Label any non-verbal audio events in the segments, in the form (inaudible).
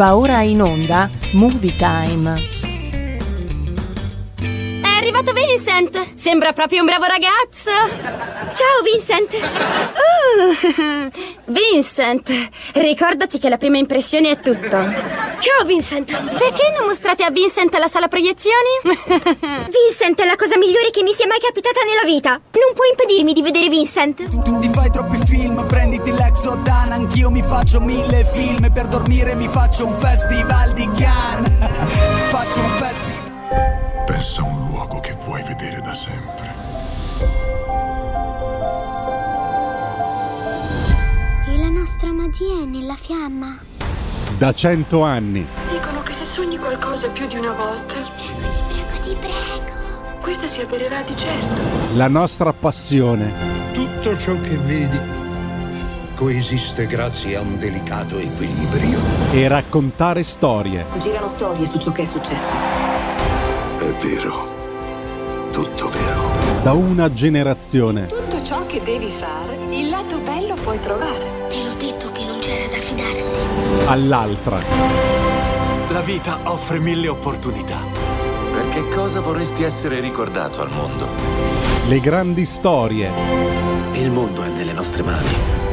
Va ora in onda Movie Time. Arrivato Vincent! Sembra proprio un bravo ragazzo! Ciao Vincent! Uh, (laughs) Vincent, ricordati che la prima impressione è tutto. Ciao Vincent! Perché non mostrate a Vincent la sala proiezioni? (laughs) Vincent è la cosa migliore che mi sia mai capitata nella vita! Non puoi impedirmi di vedere Vincent! Ti fai troppi film, prenditi l'Exodan Anch'io mi faccio mille film Per dormire mi faccio un festival di Cannes (laughs) Faccio un festival Pensa un magia è nella fiamma. Da cento anni. Dicono che se sogni qualcosa più di una volta, Ti prego, ti prego. questa si avvererà di certo. La nostra passione. Tutto ciò che vedi coesiste grazie a un delicato equilibrio. E raccontare storie. Girano storie su ciò che è successo. È vero. Tutto vero. Da una generazione. Tutto ciò che devi fare, il lato bello puoi trovare. Te l'ho detto che non c'era da fidarsi. All'altra. La vita offre mille opportunità. Per che cosa vorresti essere ricordato al mondo? Le grandi storie. Il mondo è nelle nostre mani.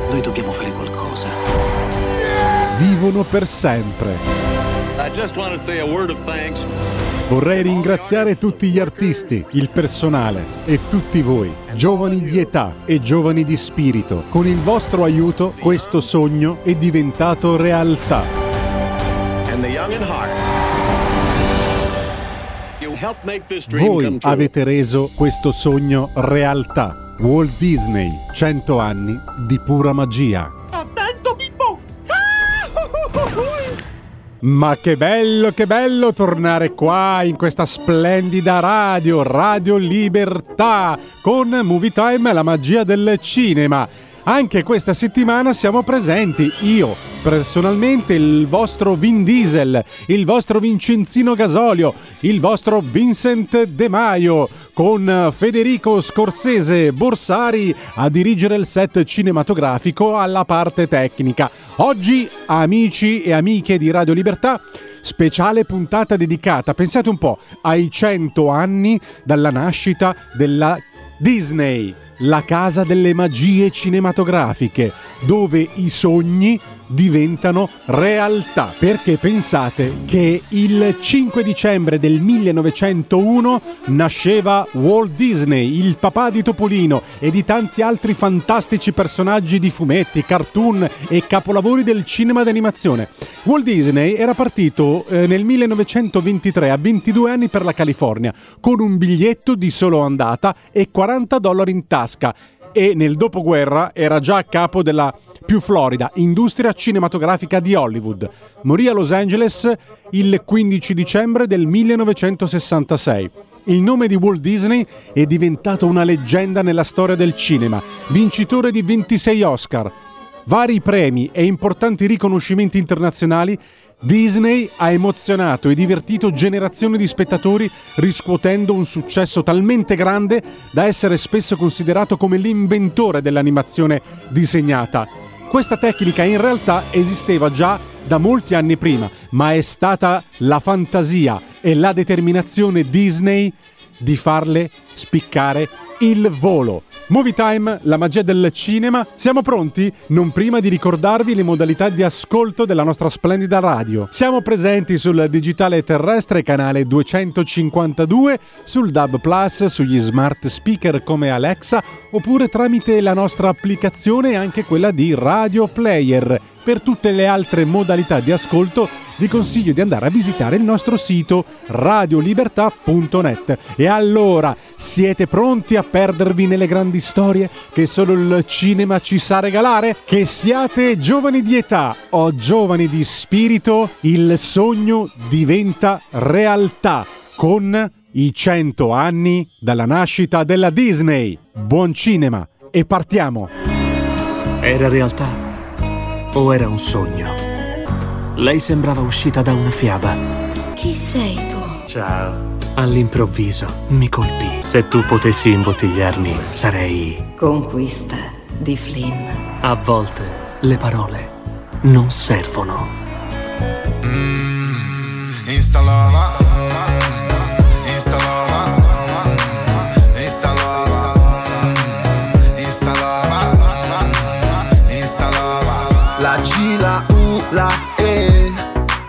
Noi dobbiamo fare qualcosa. Vivono per sempre. I just want to say a word of thanks. Vorrei ringraziare tutti gli artisti, il personale e tutti voi, giovani di età e giovani di spirito. Con il vostro aiuto questo sogno è diventato realtà. Voi avete reso questo sogno realtà. Walt Disney, 100 anni di pura magia. Ma che bello, che bello tornare qua in questa splendida radio, Radio Libertà, con Movie Time, la magia del cinema. Anche questa settimana siamo presenti, io personalmente, il vostro Vin Diesel, il vostro Vincenzino Gasolio, il vostro Vincent De Maio, con Federico Scorsese Borsari a dirigere il set cinematografico alla parte tecnica. Oggi, amici e amiche di Radio Libertà, speciale puntata dedicata, pensate un po', ai 100 anni dalla nascita della Disney, la casa delle magie cinematografiche, dove i sogni diventano realtà. Perché pensate che il 5 dicembre del 1901 nasceva Walt Disney, il papà di Topolino e di tanti altri fantastici personaggi di fumetti, cartoon e capolavori del cinema d'animazione. Walt Disney era partito eh, nel 1923 a 22 anni per la California con un biglietto di solo andata e 40 dollari in tasca e nel dopoguerra era già a capo della più florida industria cinematografica di Hollywood. Morì a Los Angeles il 15 dicembre del 1966. Il nome di Walt Disney è diventato una leggenda nella storia del cinema, vincitore di 26 Oscar, vari premi e importanti riconoscimenti internazionali, Disney ha emozionato e divertito generazioni di spettatori riscuotendo un successo talmente grande da essere spesso considerato come l'inventore dell'animazione disegnata. Questa tecnica in realtà esisteva già da molti anni prima, ma è stata la fantasia e la determinazione Disney di farle spiccare il volo. Movie Time, la magia del cinema. Siamo pronti? Non prima di ricordarvi le modalità di ascolto della nostra splendida radio. Siamo presenti sul digitale terrestre canale 252, sul DAB Plus, sugli smart speaker come Alexa oppure tramite la nostra applicazione e anche quella di Radio Player. Per tutte le altre modalità di ascolto vi consiglio di andare a visitare il nostro sito radiolibertà.net. E allora, siete pronti a perdervi nelle grandi storie che solo il cinema ci sa regalare? Che siate giovani di età o giovani di spirito, il sogno diventa realtà con i 100 anni dalla nascita della Disney. Buon cinema e partiamo! Era realtà o era un sogno? Lei sembrava uscita da una fiaba. Chi sei tu? Ciao. All'improvviso mi colpì. Se tu potessi imbottigliarmi, sarei... Conquista di Flynn. A volte le parole non servono. Mm, Instalava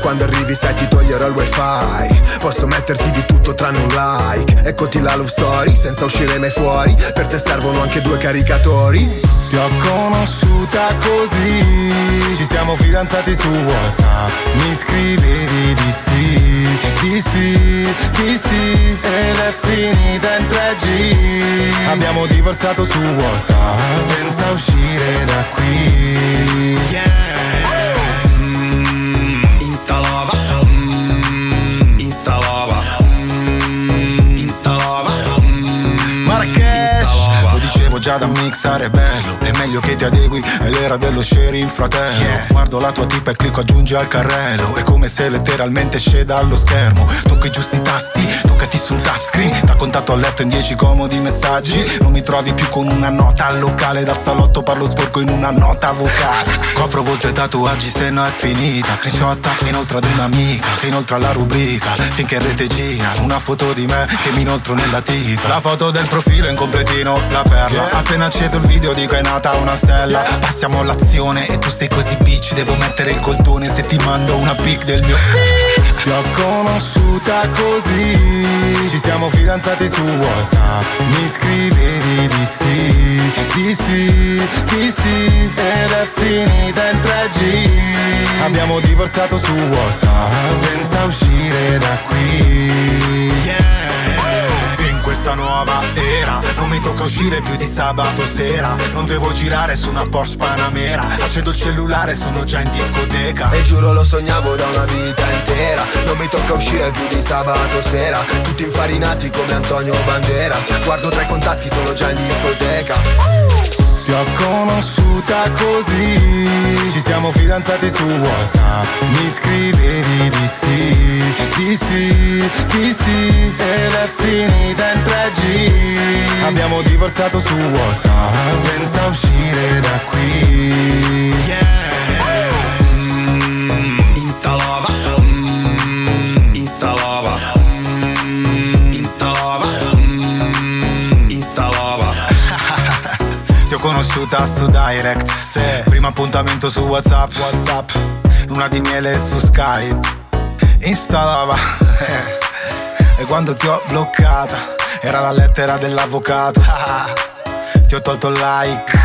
quando arrivi sai ti toglierò il wifi. Posso metterti di tutto tranne un like. Eccoti la love story senza uscire mai fuori. Per te servono anche due caricatori. Ti ho conosciuta così. Ci siamo fidanzati su Whatsapp. Mi scrivevi di sì, di sì, di sì. Ed è finita in 3G Abbiamo divorziato su Whatsapp Senza uscire da qui. Mm, mixare bello meglio che ti adegui È l'era dello sharing fratello. Guardo la tua tipa e clicco aggiungi al carrello. È come se letteralmente sceda allo schermo. Tocco i giusti tasti Toccati sul touchscreen. Da contatto a letto in 10 comodi messaggi. Non mi trovi più con una nota al locale. Dal salotto parlo sporco in una nota vocale. Copro volte tatuaggi se no è finita. Screenshotta inoltre ad un'amica Che inoltre la rubrica. Finché in rete gira Una foto di me che mi inoltro nella tipa. La foto del profilo in completino La perla. Appena acceso il video dico è nata una stella. Passiamo all'azione e tu stai così bitch Devo mettere il coltone se ti mando una pic del mio (laughs) ti ho conosciuta così Ci siamo fidanzati su Whatsapp Mi scrivevi di sì, di sì, di sì Ed è finita in 3G Abbiamo divorziato su Whatsapp Senza uscire da qui. In questa nuova era. Non mi tocca uscire più di sabato sera. Non devo girare su una Porsche Panamera. Accendo il cellulare, sono già in discoteca. E giuro lo sognavo da una vita intera. Non mi tocca uscire più di sabato sera. Tutti infarinati come Antonio Banderas. Guardo tra i contatti, sono già in discoteca ti ho conosciuta così. Ci siamo fidanzati su Whatsapp Mi scrivevi di sì, di sì, di sì Ed è finita in 3G Abbiamo divorziato su Whatsapp Senza uscire da qui. Mm, conosciuta su Direct. Sì. Primo appuntamento su Whatsapp. Whatsapp. Luna di miele su Skype. Installava (laughs) E quando ti ho bloccata Era la lettera dell'avvocato. Ti ho tolto like,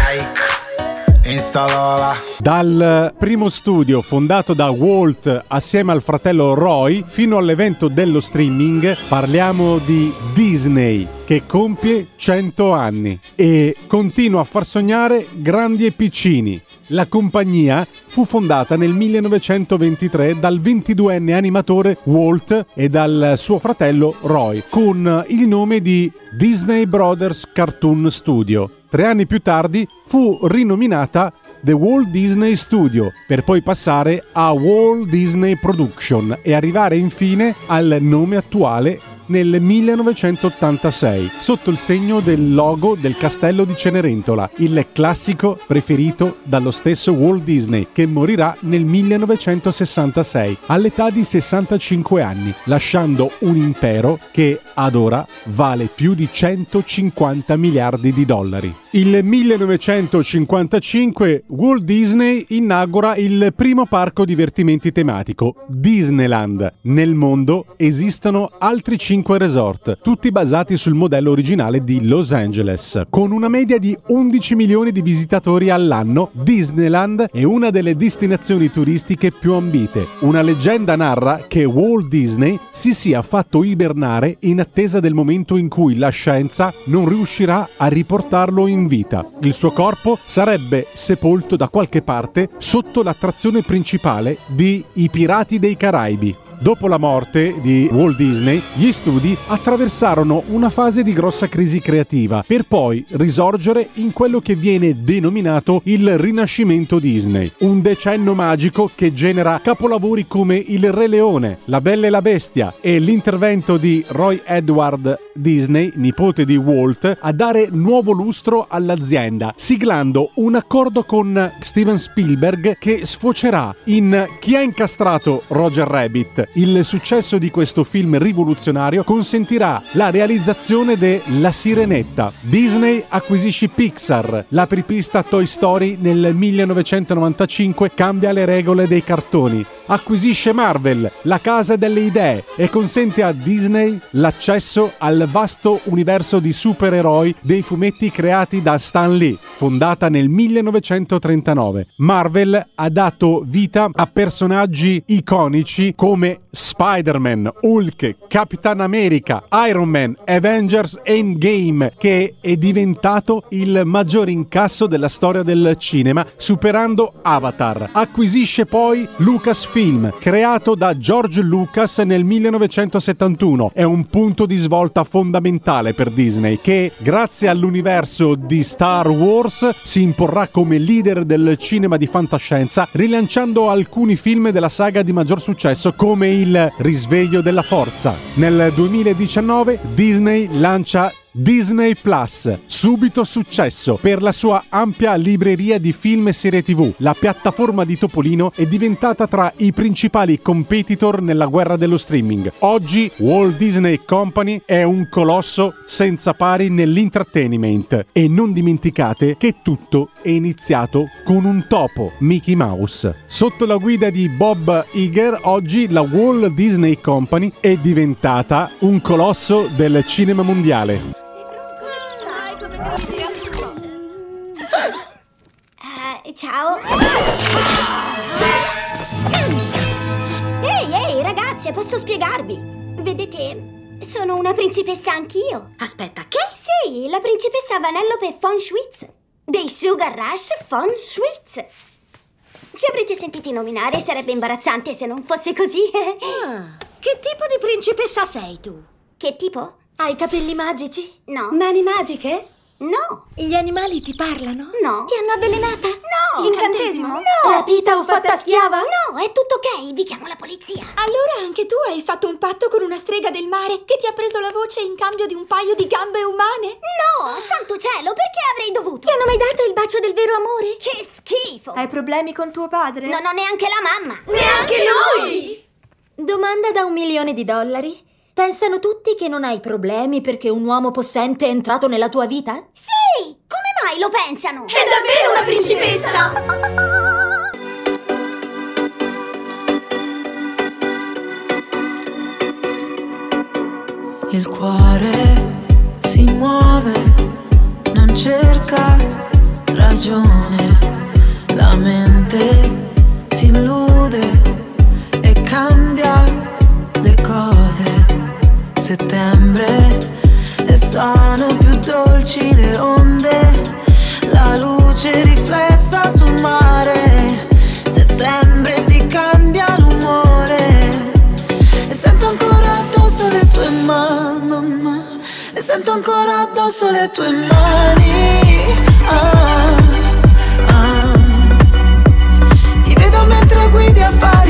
Dal primo studio fondato da Walt assieme al fratello Roy fino all'evento dello streaming parliamo di Disney che compie 100 anni e continua a far sognare grandi e piccini. La compagnia fu fondata nel 1923 dal 22enne animatore Walt e dal suo fratello Roy con il nome di Disney Brothers Cartoon Studio. Tre anni più tardi fu rinominata The Walt Disney Studio per poi passare a Walt Disney Production e arrivare infine al nome attuale nel 1986 sotto il segno del logo del castello di Cenerentola, il classico preferito dallo stesso Walt Disney che morirà nel 1966 all'età di 65 anni, lasciando un impero che ad ora vale più di 150 miliardi di dollari. Il 1955 Walt Disney inaugura il primo parco divertimenti tematico, Disneyland. Nel mondo esistono altri 5 resort, tutti basati sul modello originale di Los Angeles. Con una media di 11 milioni di visitatori all'anno, Disneyland è una delle destinazioni turistiche più ambite. Una leggenda narra che Walt Disney si sia fatto ibernare in attesa del momento in cui la scienza non riuscirà a riportarlo in vita. Il suo corpo sarebbe sepolto da qualche parte sotto l'attrazione principale di I Pirati dei Caraibi. Dopo la morte di Walt Disney, gli studi attraversarono una fase di grossa crisi creativa, per poi risorgere in quello che viene denominato il Rinascimento Disney, un decennio magico che genera capolavori come Il Re Leone, La Bella e la Bestia e l'intervento di Roy Edward Disney, nipote di Walt, a dare nuovo lustro all'azienda, siglando un accordo con Steven Spielberg che sfocerà in Chi ha incastrato Roger Rabbit. Il successo di questo film rivoluzionario consentirà la realizzazione de La Sirenetta. Disney acquisisce Pixar. L'apripista Toy Story nel 1995 cambia le regole dei cartoni acquisisce Marvel, la casa delle idee, e consente a Disney l'accesso al vasto universo di supereroi dei fumetti creati da Stan Lee, fondata nel 1939. Marvel ha dato vita a personaggi iconici come Spider-Man, Hulk, Capitan America, Iron Man, Avengers Endgame, che è diventato il maggior incasso della storia del cinema, superando Avatar. Acquisisce poi Lucasfilm, creato da George Lucas nel 1971. È un punto di svolta fondamentale per Disney, che grazie all'universo di Star Wars si imporrà come leader del cinema di fantascienza, rilanciando alcuni film della saga di maggior successo come il Risveglio della Forza. Nel 2019 Disney lancia Disney Plus, subito successo per la sua ampia libreria di film e serie TV. La piattaforma di Topolino è diventata tra i principali competitor nella guerra dello streaming. Oggi Walt Disney Company è un colosso senza pari nell'entertainment e non dimenticate che tutto è iniziato con un topo, Mickey Mouse. Sotto la guida di Bob Iger, oggi la Walt Disney Company è diventata un colosso del cinema mondiale. Uh, ciao. Ehi, ehi, ragazze, posso spiegarvi? Vedete, sono una principessa anch'io. Aspetta, che? Sì, la principessa Vanellope von Schwitz. Dei Sugar Rush von Schwitz. Ci avrete sentiti nominare, sarebbe imbarazzante se non fosse così. (laughs) Ah, che tipo di principessa sei tu? Che tipo? Hai capelli magici? No. Mani magiche? No. Gli animali ti parlano? No. Ti hanno avvelenata? No. Incantesimo? No. Rapita o fatta schiava? No, è tutto ok. Vi chiamo la polizia. Allora anche tu hai fatto un patto con una strega del mare che ti ha preso la voce in cambio di un paio di gambe umane? No, santo cielo, perché avrei dovuto? Ti hanno mai dato il bacio del vero amore? Che schifo. Hai problemi con tuo padre? Non ho neanche la mamma. Neanche noi! Domanda da un milione di dollari. Pensano tutti che non hai problemi perché un uomo possente è entrato nella tua vita? Sì! Come mai lo pensano? È davvero una principessa! Il cuore si muove, non cerca ragione, la mente si illude Settembre e sono più dolci le onde, la luce riflessa sul mare. Settembre ti cambia l'umore e sento ancora addosso le tue mani, e sento ancora addosso le tue mani. Ah, ah. Ti vedo mentre guidi affari spenti.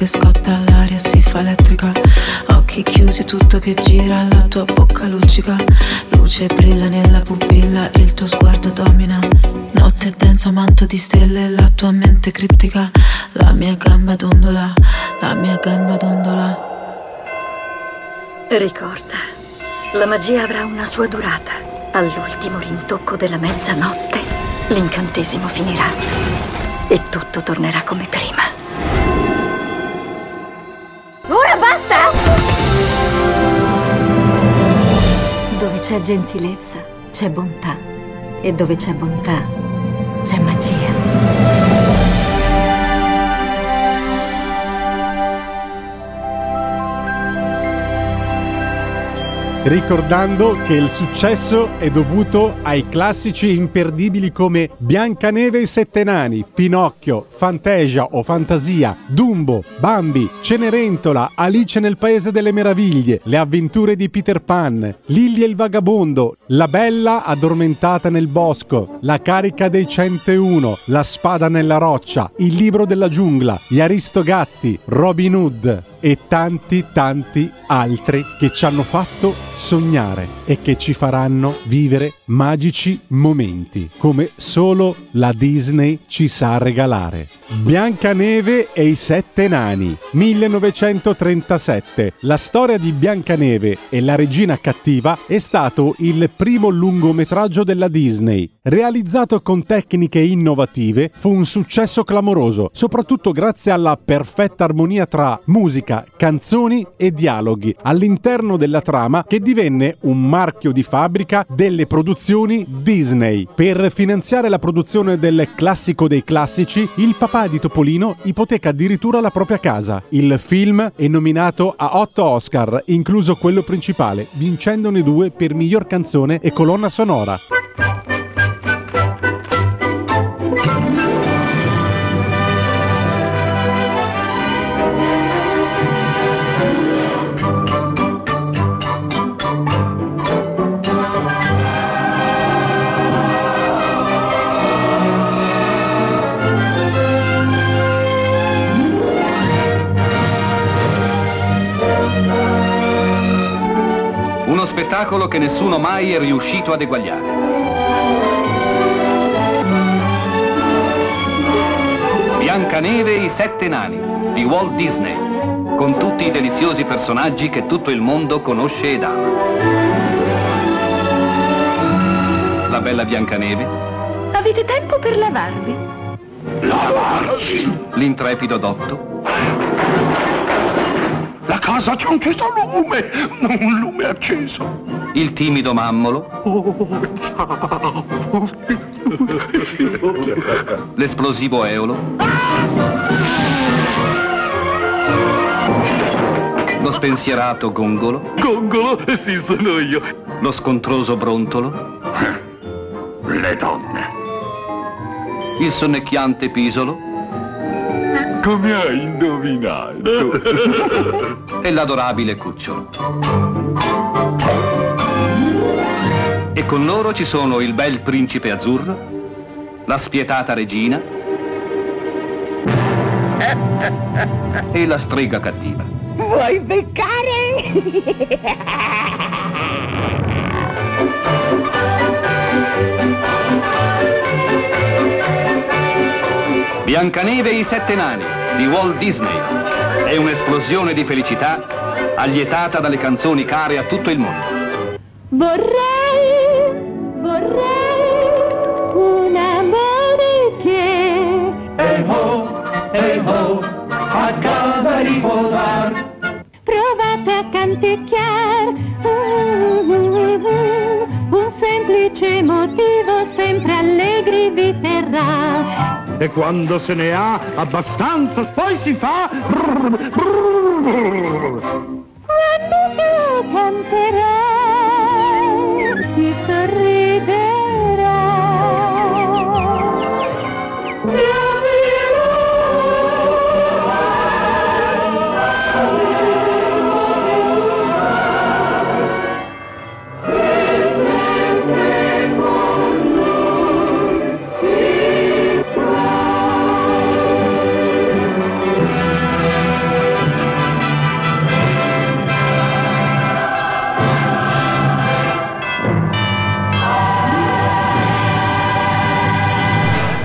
Che scotta, l'aria si fa elettrica. Occhi chiusi, tutto che gira, la tua bocca luccica. Luce brilla nella pupilla, il tuo sguardo domina. Notte densa, manto di stelle, la tua mente criptica. La mia gamba dondola, la mia gamba dondola. Ricorda, la magia avrà una sua durata. All'ultimo rintocco della mezzanotte, l'incantesimo finirà. E tutto tornerà come prima. Ora basta! Dove c'è gentilezza, c'è bontà. E dove c'è bontà, c'è magia. Ricordando che il successo è dovuto ai classici imperdibili come Biancaneve e i Sette Nani, Pinocchio, Fantasia o Fantasia, Dumbo, Bambi, Cenerentola, Alice nel Paese delle Meraviglie, Le avventure di Peter Pan, Lilli e il Vagabondo, La Bella addormentata nel bosco, La carica dei 101, La spada nella roccia, Il libro della giungla, Gli Aristogatti, Robin Hood e tanti tanti altri che ci hanno fatto sognare e che ci faranno vivere magici momenti come solo la Disney ci sa regalare. Biancaneve e i sette nani 1937. La storia di Biancaneve e la regina cattiva è stato il primo lungometraggio della Disney. Realizzato con tecniche innovative, fu un successo clamoroso, soprattutto grazie alla perfetta armonia tra musica, canzoni e dialoghi all'interno della trama che divenne un marchio di fabbrica delle produzioni Disney. Per finanziare la produzione del classico dei classici, il papà di Topolino ipoteca addirittura la propria casa. Il film è nominato a 8 Oscar, incluso quello principale, vincendone due per miglior canzone e colonna sonora. Spettacolo che nessuno mai è riuscito ad eguagliare. Biancaneve e i sette nani di Walt Disney, con tutti i deliziosi personaggi che tutto il mondo conosce ed ama. La bella Biancaneve, Avete tempo per lavarvi? Lavarsi! L'intrepido Dotto, La casa c'è un lume, un lume acceso. il timido Mammolo, Oh, ciao. l'esplosivo Eolo, lo spensierato Gongolo, Gongolo, sì, sono io. lo scontroso Brontolo, Le donne. il sonnecchiante Pisolo Come hai indovinato? (laughs) e l'adorabile Cucciolo. E con loro ci sono il bel principe azzurro, la spietata regina (laughs) e la strega cattiva. Vuoi beccare? (laughs) Biancaneve e i sette nani di Walt Disney è un'esplosione di felicità allietata dalle canzoni care a tutto il mondo. Vorrei, vorrei un amore che... Ehi ho, ehi ho, a casa riposar. Provate a canticchiar un semplice motivo sempre allegri vi terrà e quando se ne ha abbastanza poi si fa... Quando tu canterai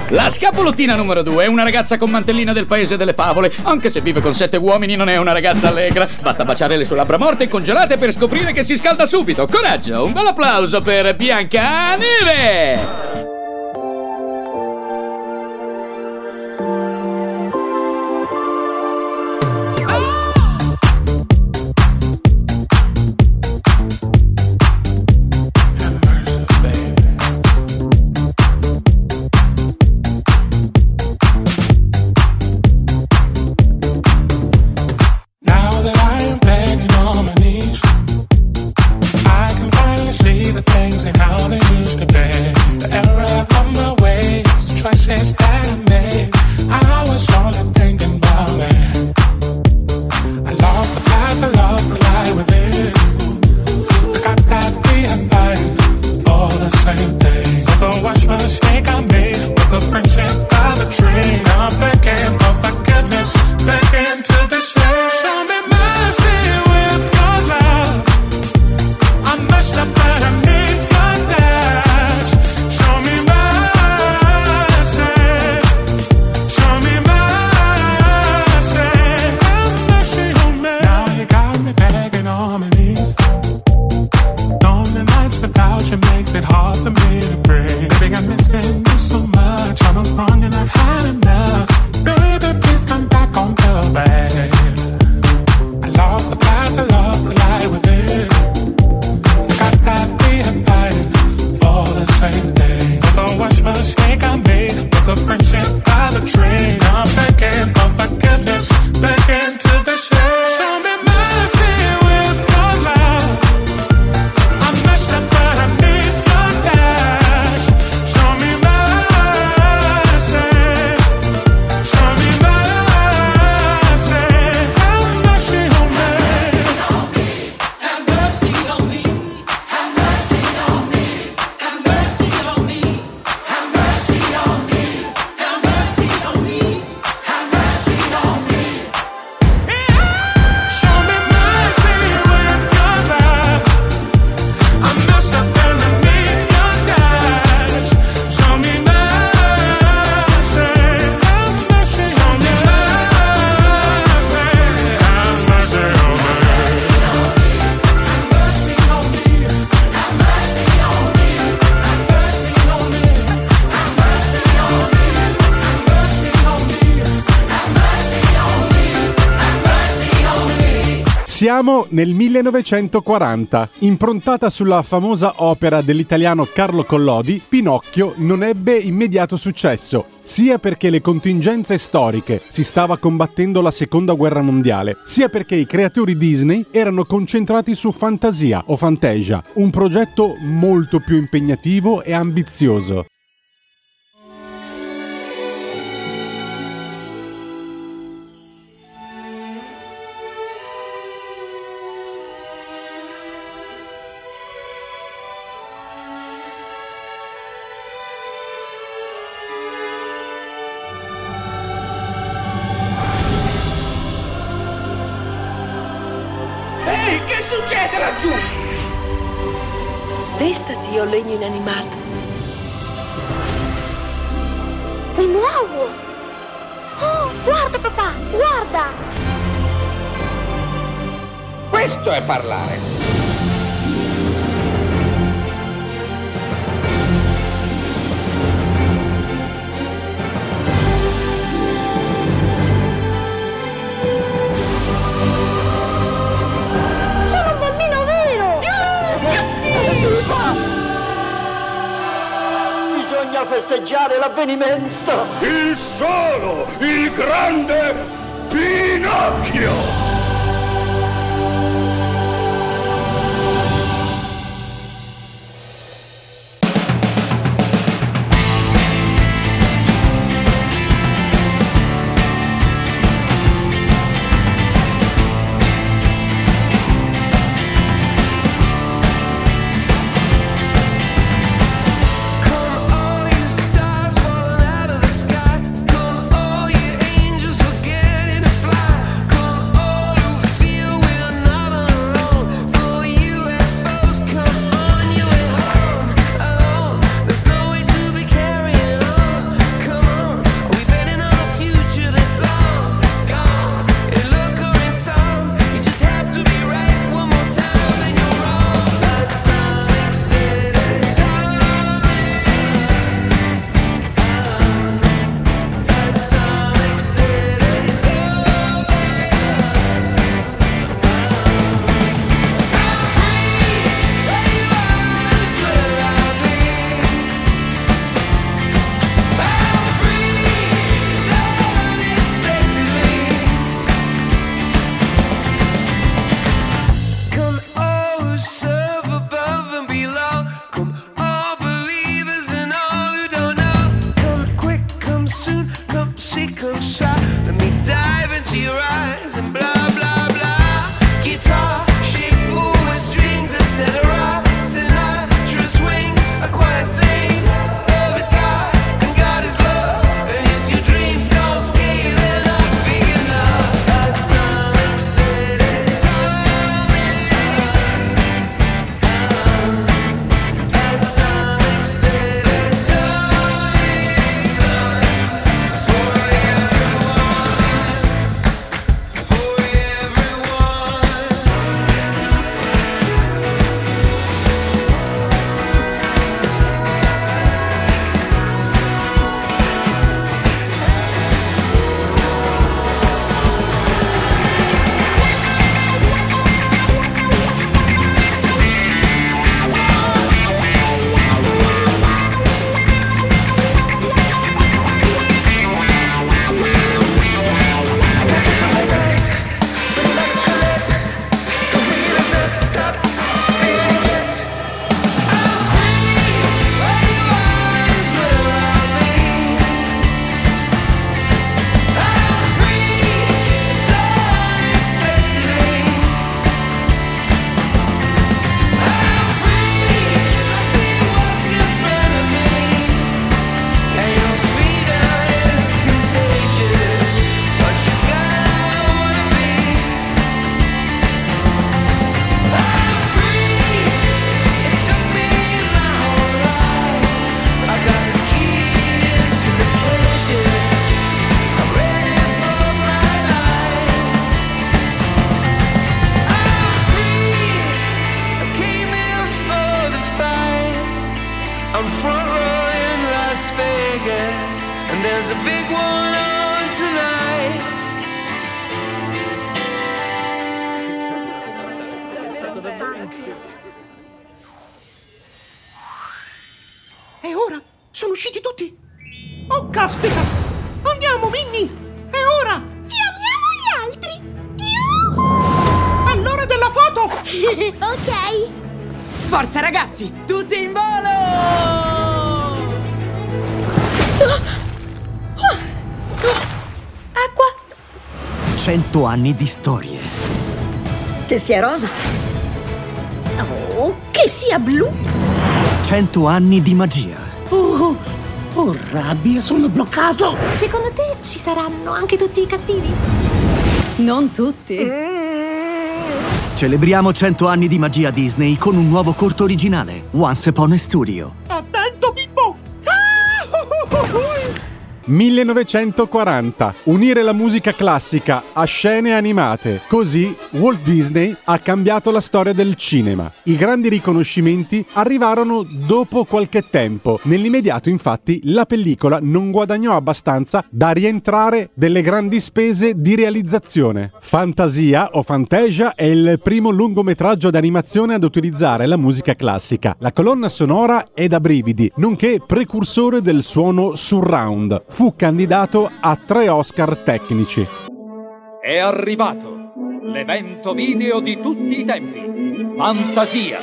La scapolottina numero due è una ragazza con mantellina del paese delle favole. Anche se vive con sette uomini, non è una ragazza allegra. Basta baciare le sue labbra morte e congelate per scoprire che si scalda subito. Coraggio, un bel applauso per Biancaneve! drive train. I'm begging for forgiveness, begging. Siamo nel 1940. Improntata sulla famosa opera dell'italiano Carlo Collodi, Pinocchio non ebbe immediato successo, sia perché le contingenze storiche si stava combattendo la seconda guerra mondiale, sia perché i creatori Disney erano concentrati su Fantasia o Fantasia, un progetto molto più impegnativo e ambizioso. succede laggiù? Restati, o legno inanimato. Mi muovo! Oh, guarda papà, guarda! Questo è parlare. Italia festeggiare l'avvenimento. Il solo, il grande Pinocchio! anni di storie. Che sia rosa. Oh, che sia blu. Cento anni di magia. Oh, oh, rabbia, sono bloccato. Secondo te ci saranno anche tutti i cattivi? Non tutti. Mm. Celebriamo 100 anni di magia Disney con un nuovo corto originale, Once Upon a Studio. 1940. Unire la musica classica a scene animate. Così Walt Disney ha cambiato la storia del cinema. I grandi riconoscimenti arrivarono dopo qualche tempo. Nell'immediato, infatti, la pellicola non guadagnò abbastanza da rientrare delle grandi spese di realizzazione. Fantasia o Fantasia è il primo lungometraggio d'animazione ad utilizzare la musica classica. La colonna sonora è da brividi, nonché precursore del suono surround. Fu candidato a tre Oscar tecnici. È arrivato l'evento video di tutti i tempi. Fantasia.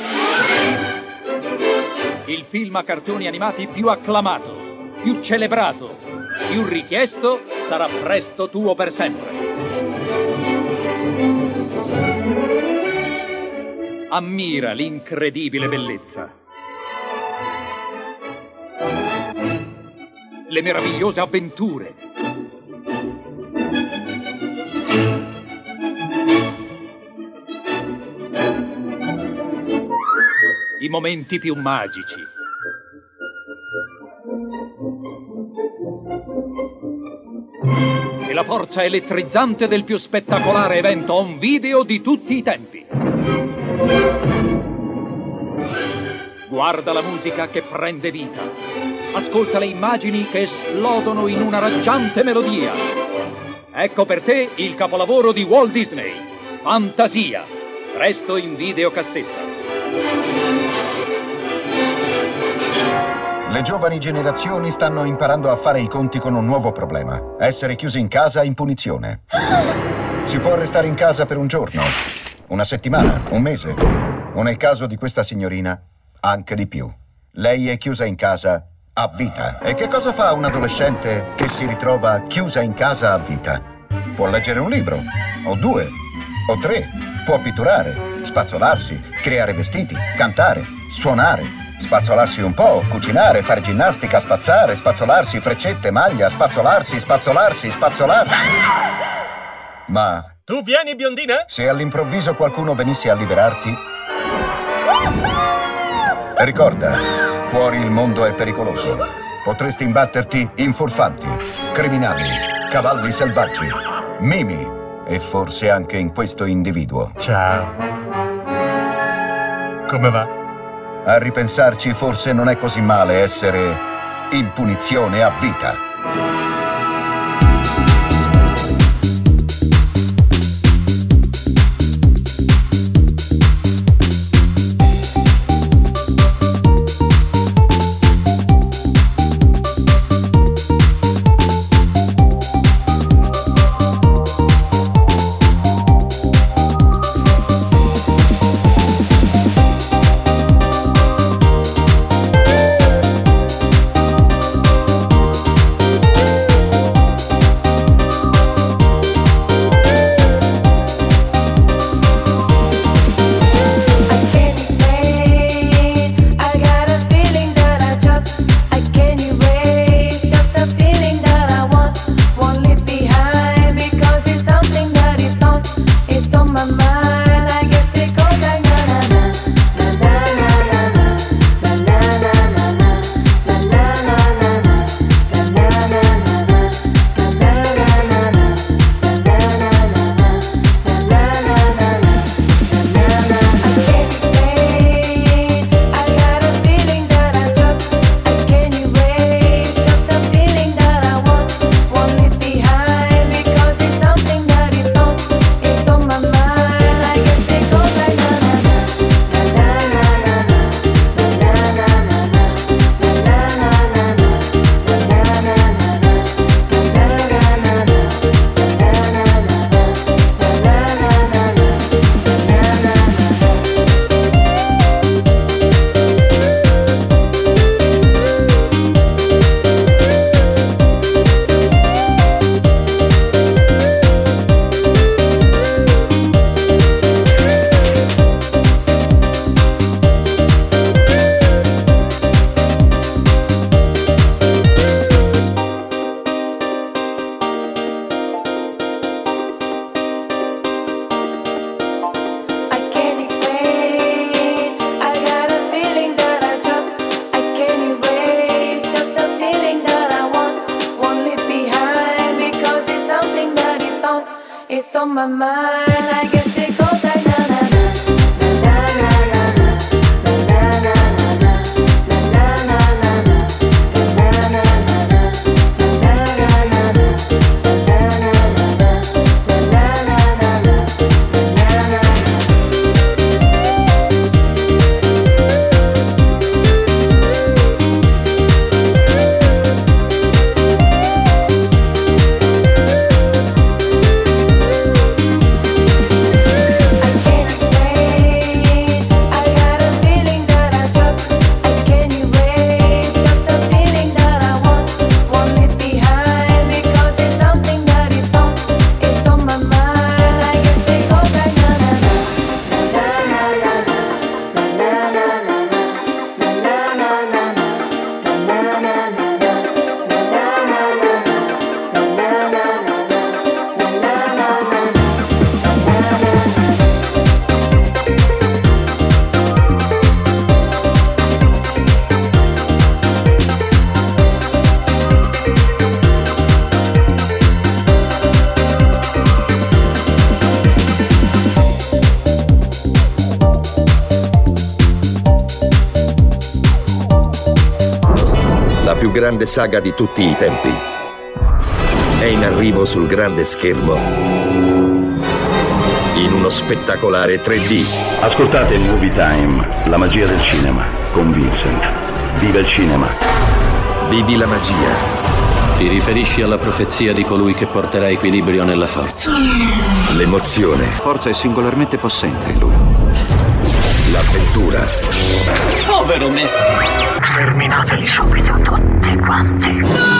Il film a cartoni animati più acclamato, più celebrato, più richiesto sarà presto tuo per sempre. Ammira l'incredibile bellezza. Le meravigliose avventure. I momenti più magici. E la forza elettrizzante del più spettacolare evento on video di tutti i tempi. Guarda la musica che prende vita. Ascolta le immagini che esplodono in una raggiante melodia. Ecco per te il capolavoro di Walt Disney. Fantasia. Presto in videocassetta. Le giovani generazioni stanno imparando a fare i conti con un nuovo problema. Essere chiusi in casa in punizione. Si può restare in casa per un giorno, una settimana, un mese. O nel caso di questa signorina, anche di più. Lei è chiusa in casa a vita. E che cosa fa un adolescente che si ritrova chiusa in casa a vita? Può leggere un libro, o due, o tre. Può pitturare, spazzolarsi, creare vestiti, cantare, suonare, spazzolarsi un po', cucinare, fare ginnastica, spazzare, spazzolarsi, freccette, maglia, spazzolarsi, spazzolarsi, spazzolarsi. Ma Tu vieni, biondina? se all'improvviso qualcuno venisse a liberarti, ricorda, fuori il mondo è pericoloso. Potresti imbatterti in furfanti, criminali, cavalli selvaggi, mimi e forse anche in questo individuo. Ciao. Come va? A ripensarci, forse non è così male essere in punizione a vita. Grande saga di tutti i tempi è in arrivo sul grande schermo in uno spettacolare 3D. Ascoltate Movie Time, la magia del cinema, con Vincent. Viva il cinema! Vivi la magia. Ti riferisci alla profezia di colui che porterà equilibrio nella forza. L'emozione. Forza è singolarmente possente in lui. L'avventura. Povero me! Sterminateli subito tutti quanti.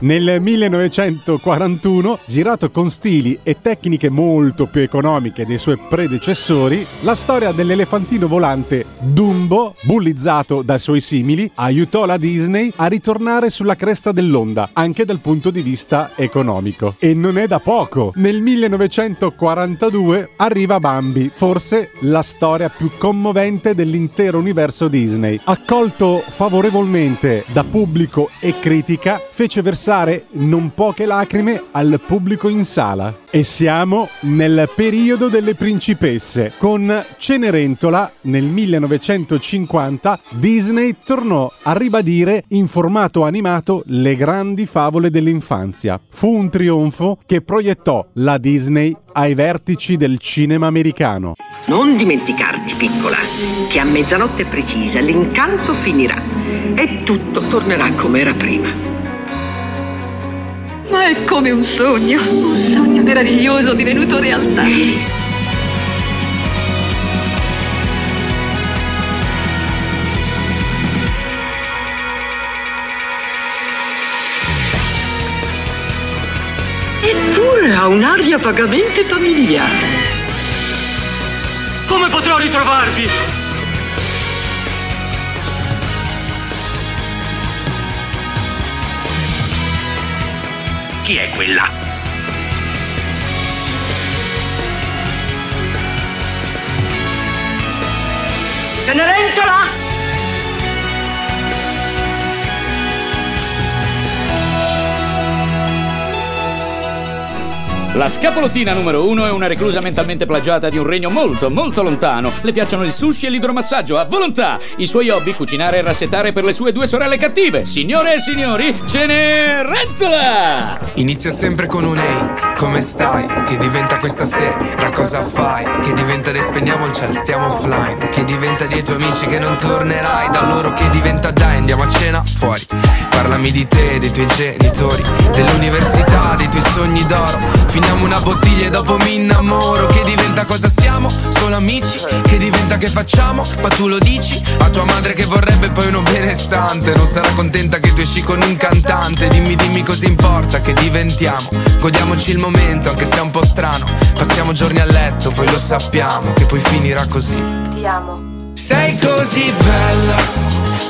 Nel 1941, girato con stili e tecniche molto più economiche dei suoi predecessori, la storia dell'elefantino volante Dumbo, bullizzato dai suoi simili, aiutò la Disney a ritornare sulla cresta dell'onda, anche dal punto di vista economico. E non è da poco! Nel 1942 arriva Bambi, forse la storia più commovente dell'intero universo Disney. Accolto favorevolmente da pubblico e critica, fece versare non poche lacrime al pubblico in sala. E siamo nel periodo delle principesse. Con Cenerentola nel 1950 Disney tornò a ribadire in formato animato le grandi favole dell'infanzia. Fu un trionfo che proiettò la Disney ai vertici del cinema americano. Non dimenticarti, piccola, che a mezzanotte precisa l'incanto finirà e tutto tornerà come era prima. Ma è come un sogno, un sogno meraviglioso divenuto realtà. Eppure ha un'aria vagamente familiare. Come potrò ritrovarvi? Chi è quella? Cenerentola! La scapolottina numero uno è una reclusa mentalmente plagiata di un regno molto, molto lontano. Le piacciono il sushi e l'idromassaggio a volontà. I suoi hobby cucinare e rassettare per le sue due sorelle cattive. Signore e signori, Cenerentola! Inizia sempre con un ehi, come stai? Che diventa questa sera, cosa fai? Che diventa ed spegniamo il cielo, stiamo offline Che diventa dei tuoi amici che non tornerai Da loro che diventa dai, andiamo a cena fuori Parlami di te, dei tuoi genitori Dell'università, dei tuoi sogni d'oro Finiamo una bottiglia e dopo mi innamoro Che diventa cosa siamo? Solo amici? Che diventa che facciamo? Ma tu lo dici? A tua madre che vorrebbe poi uno benestante Non sarà contenta che tu esci con un cantante Dimmi, dimmi cosa importa che diventiamo Godiamoci il momento anche se è un po' strano Passiamo giorni a letto, poi lo sappiamo Che poi finirà così Ti amo. Sei così bella,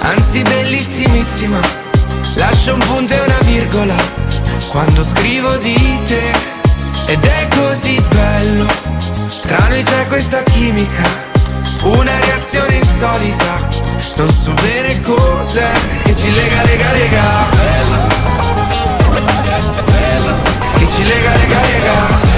anzi bellissimissima Lascio un punto e una virgola Quando scrivo di te Ed è così bello. Tra noi c'è questa chimica Una reazione insolita. Non so bene cos'è Che ci lega, lega, lega. Ci lega, lega, lega.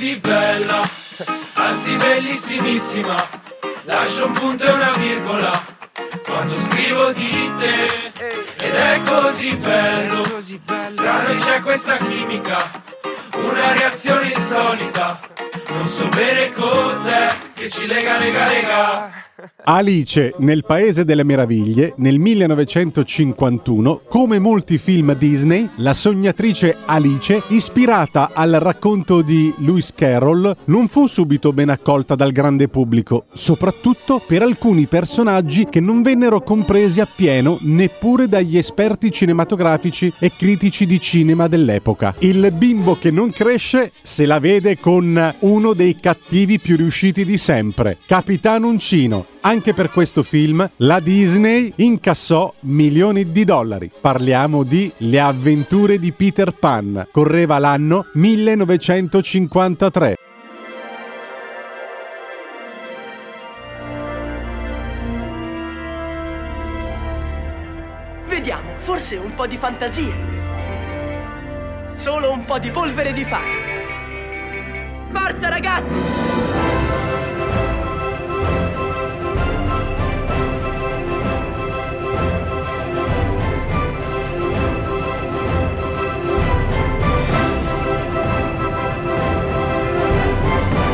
Così bella, anzi bellissimissima. Lascio un punto e una virgola quando scrivo di te. Ed è così bello, tra noi c'è questa chimica Una reazione insolita Non so bene cos'è che ci lega, lega, lega Alice nel Paese delle Meraviglie nel 1951, come molti film Disney, la sognatrice Alice, ispirata al racconto di Lewis Carroll, non fu subito ben accolta dal grande pubblico, soprattutto per alcuni personaggi che non vennero compresi appieno neppure dagli esperti cinematografici e critici di cinema dell'epoca. Il bimbo che non cresce se la vede con uno dei cattivi più riusciti di sempre, Capitano Uncino. Anche per questo film la Disney incassò milioni di dollari. Parliamo di Le avventure di Peter Pan. Correva l'anno 1953. Vediamo, forse un po' di fantasia. Solo un po' di polvere di fare. Forza ragazzi!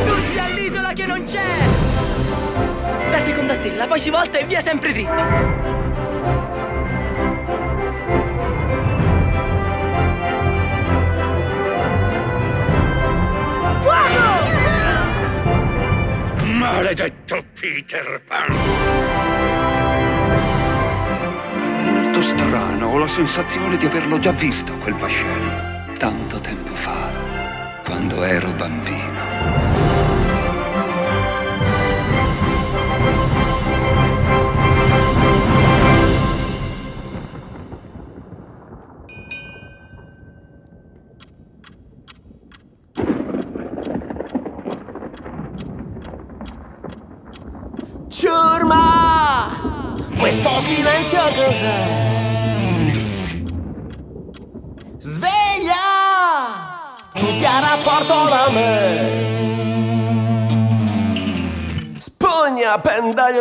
Tutti all'isola che non c'è! La seconda stella, poi si volta e via sempre dritti. Sensazione di averlo già visto quel vascello. Tanto tempo fa, quando ero bambino.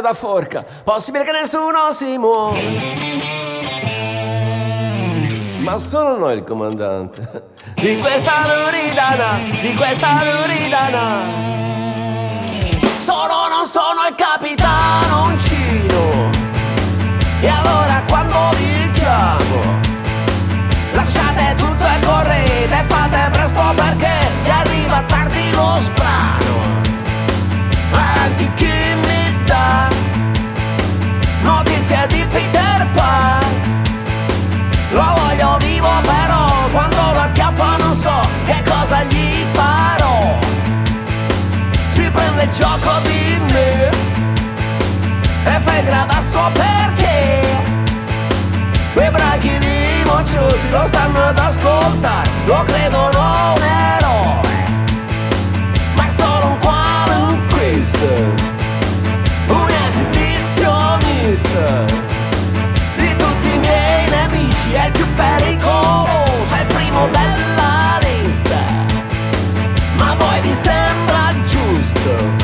Da forca! Possibile che nessuno si muova! Ma sono noi il comandante di questa luridana, di questa luridana. Sono non sono il capitano uncino E allora quando vi chiamo Lasciate tutto e correte Fate presto perché vi arriva tardi lo sbrano gioco di me. E fa il gradasso perché. Quei brachini mociosi lo stanno ad ascoltare. Lo credono un eroe ma è solo un qualunquista un esibizionista. Di tutti i miei nemici è il più pericoloso è il primo della lista. Ma voi vi sembra giusto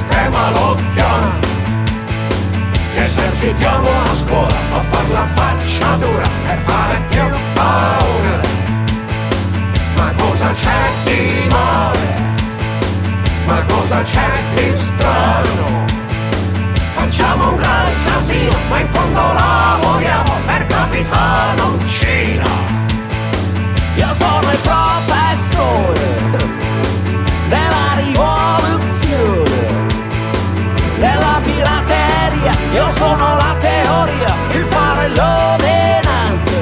sistema locchione. Ci esercitiamo a scuola a far la faccia dura e fare più paura. Ma cosa c'è di male? Ma cosa c'è di strano? Facciamo un gran casino, ma in fondo lavoriamo per capitano Cina. Io sono il professore il farello menante.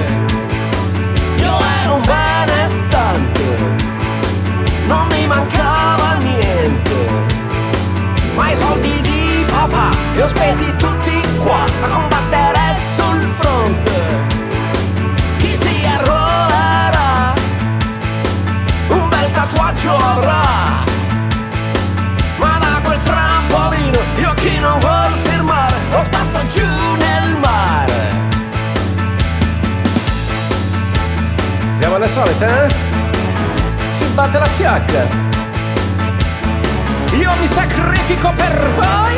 Io ero un benestante, non mi mancava niente. Ma i soldi di papà li ho spesi tutti Alle solite, eh? Si batte la fiacca. Io mi sacrifico per voi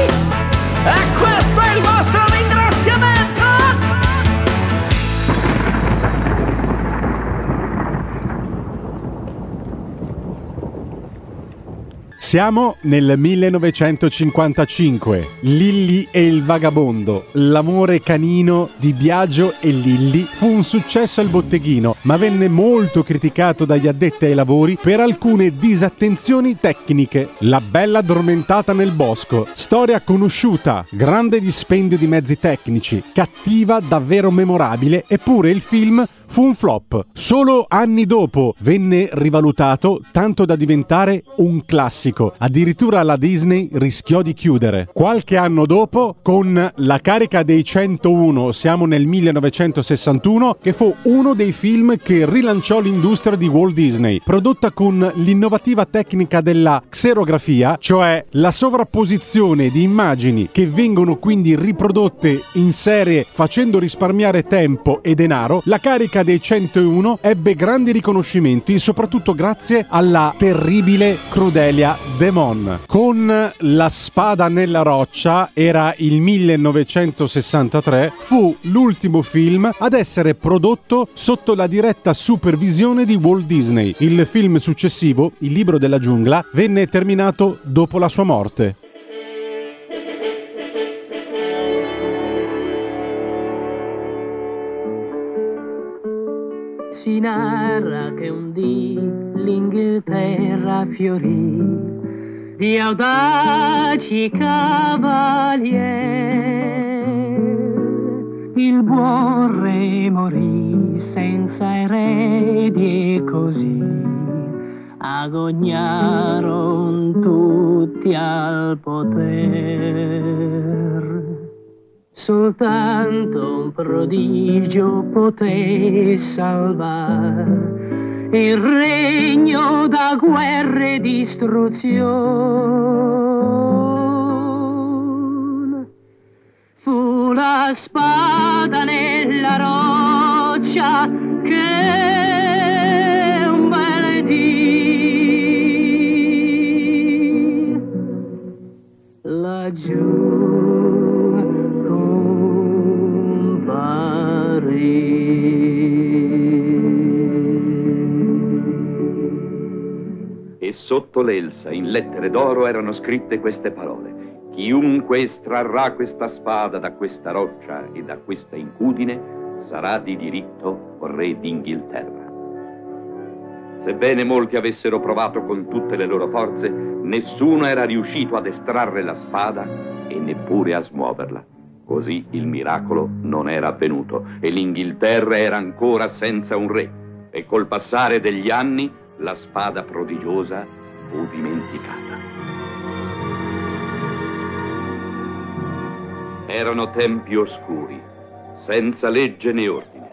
e questo è il vostro ringraziamento. Siamo nel 1955. Lilli e il vagabondo, l'amore canino di Biagio e Lilli, fu un successo al botteghino, ma venne molto criticato dagli addetti ai lavori per alcune disattenzioni tecniche. La bella addormentata nel bosco, storia conosciuta, grande dispendio di mezzi tecnici, cattiva, davvero memorabile, eppure il film fu un flop. Solo anni dopo venne rivalutato tanto da diventare un classico. Addirittura la Disney rischiò di chiudere. Qualche anno dopo, con La carica dei 101, siamo nel 1961, che fu uno dei film che rilanciò l'industria di Walt Disney, prodotta con l'innovativa tecnica della xerografia, cioè la sovrapposizione di immagini che vengono quindi riprodotte in serie facendo risparmiare tempo e denaro. La carica dei 101 ebbe grandi riconoscimenti, soprattutto grazie alla terribile Crudelia Demon. Con La spada nella roccia, era il 1963, fu l'ultimo film ad essere prodotto sotto la diretta supervisione di Walt Disney. Il film successivo, Il libro della giungla, venne terminato dopo la sua morte. Si narra che un dì l'Inghilterra fiorì di audaci cavalier. Il buon re morì senza eredi e così agognaron tutti al poter. Soltanto un prodigio poté salvar il regno da guerre e distruzione. Fu la spada nella roccia che un bel dì laggiù Sotto l'elsa, in lettere d'oro, erano scritte queste parole. Chiunque estrarrà questa spada da questa roccia e da questa incudine sarà di diritto re d'Inghilterra. Sebbene molti avessero provato con tutte le loro forze, nessuno era riuscito ad estrarre la spada e neppure a smuoverla. Così il miracolo non era avvenuto e l'Inghilterra era ancora senza un re. E col passare degli anni la spada prodigiosa fu dimenticata. Erano tempi oscuri, senza legge né ordine.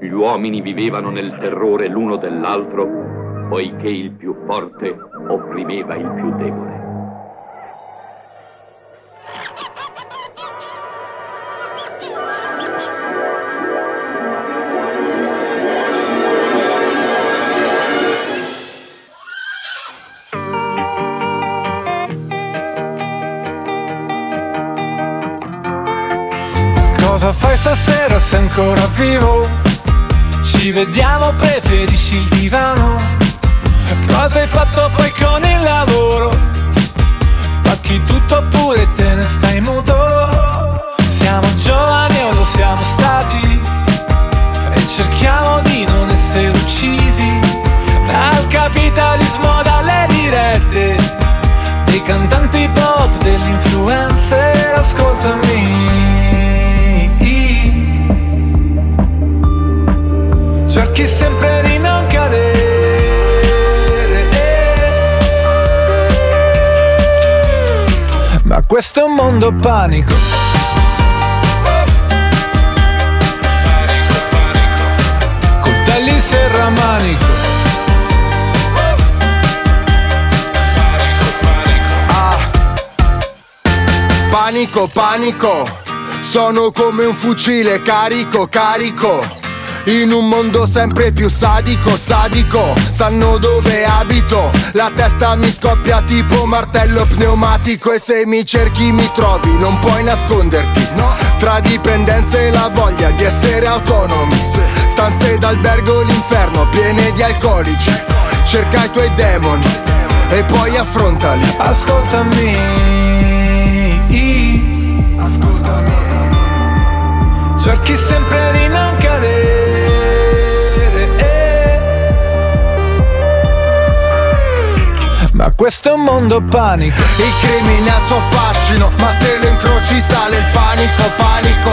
Gli uomini vivevano nel terrore l'uno dell'altro, poiché il più forte opprimeva il più debole. Cosa fai stasera se ancora vivo? Ci vediamo, preferisci il divano? Cosa hai fatto poi con il lavoro? Spacchi tutto oppure te ne stai muto? Siamo giovani o lo siamo stati? E cerchiamo di non essere uccisi Dal capitalismo, dalle dirette Dei cantanti pop, Cerchi sempre di non cadere Ma questo è un mondo panico. Coltelli serramanico Panico, panico, sono come un fucile carico, carico. In un mondo sempre più sadico, sadico, sanno dove abito. La testa mi scoppia tipo martello pneumatico e se mi cerchi mi trovi, non puoi nasconderti. No. Tra dipendenze e la voglia di essere autonomi. Stanze d'albergo l'inferno piene di alcolici. Cerca i tuoi demoni e poi affrontali. Ascoltami Cerchi sempre di non cadere Ma questo è un mondo panico Il crimine ha il suo fascino, ma se lo incroci sale il panico, panico.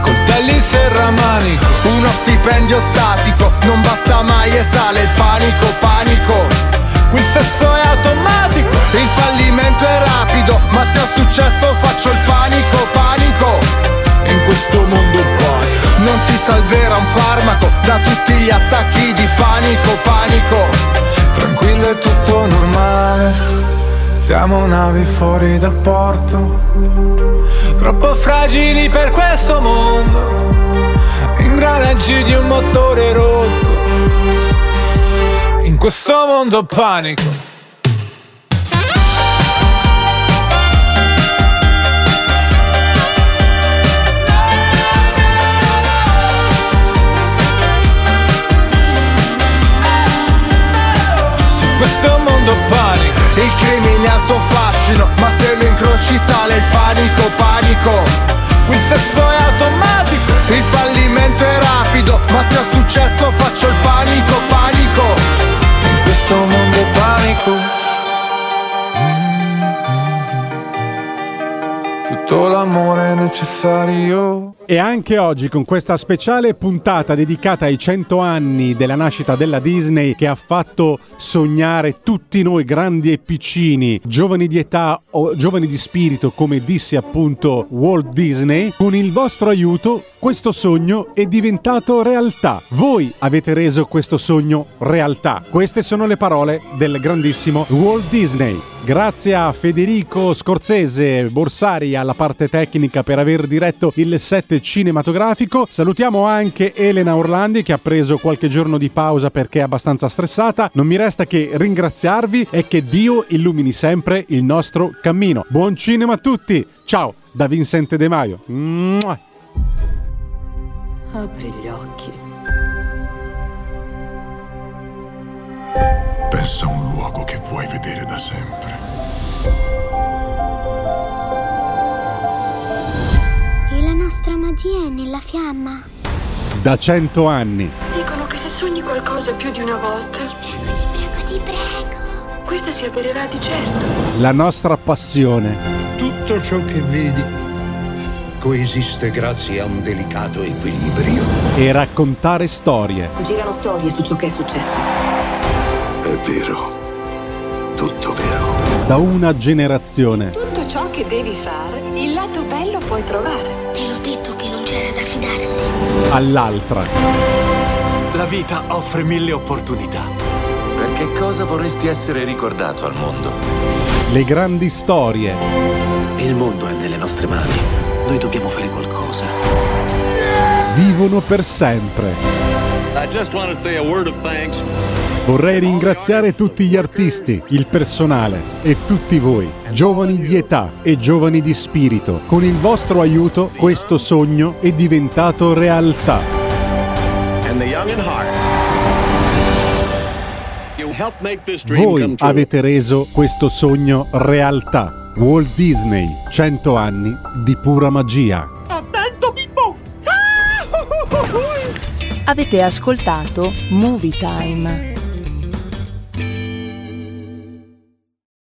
Coltelli serramanico Uno stipendio statico, non basta mai e sale il panico, panico. Qui il sesso è automatico Il fallimento è rapido, ma se ho successo Siamo navi fuori dal porto Troppo fragili per questo mondo Ingranaggi di un motore rotto In questo mondo panico. Questo mondo Il il suo fascino, ma se lo incroci sale il panico, panico. Qui il sesso è automatico Il fallimento è rapido, ma se ho successo faccio il panico, panico. In questo mondo panico Tutto l'amore necessario E anche oggi con questa speciale puntata dedicata ai 100 anni della nascita della Disney che ha fatto sognare tutti noi grandi e piccini, giovani di età o giovani di spirito come disse appunto Walt Disney, con il vostro aiuto questo sogno è diventato realtà. Voi avete reso questo sogno realtà. Queste sono le parole del grandissimo Walt Disney. Grazie a Federico Scorsese Borsari alla parte tecnica per aver diretto il set cinematografico. Salutiamo anche Elena Orlandi che ha preso qualche giorno di pausa perché è abbastanza stressata. Non mi resta che ringraziarvi e che Dio illumini sempre il nostro cammino. Buon cinema a tutti! Ciao da Vincente De Maio. Mua. Apri gli occhi. Pensa a un luogo che vuoi vedere da sempre. Nostra magia è nella fiamma. Da cento anni. Dicono che se sogni qualcosa più di una volta. Ti prego, ti prego, ti prego. Questa si avvererà di certo. La nostra passione. Tutto ciò che vedi coesiste grazie a un delicato equilibrio. E raccontare storie. Girano storie su ciò che è successo. È vero. Tutto vero. Da una generazione. Tutto ciò che devi fare, il lato bello puoi trovare. Te l'ho detto che non c'era da fidarsi. All'altra. La vita offre mille opportunità. Per che cosa vorresti essere ricordato al mondo? Le grandi storie. Il mondo è nelle nostre mani. Noi dobbiamo fare qualcosa. Vivono per sempre. I just want to say a word of thanks. Vorrei ringraziare tutti gli artisti, il personale e tutti voi, giovani di età e giovani di spirito. Con il vostro aiuto questo sogno è diventato realtà. Voi avete reso questo sogno realtà. Walt Disney, 100 anni di pura magia. Attento, Pippo! (laughs) Avete ascoltato Movie Time.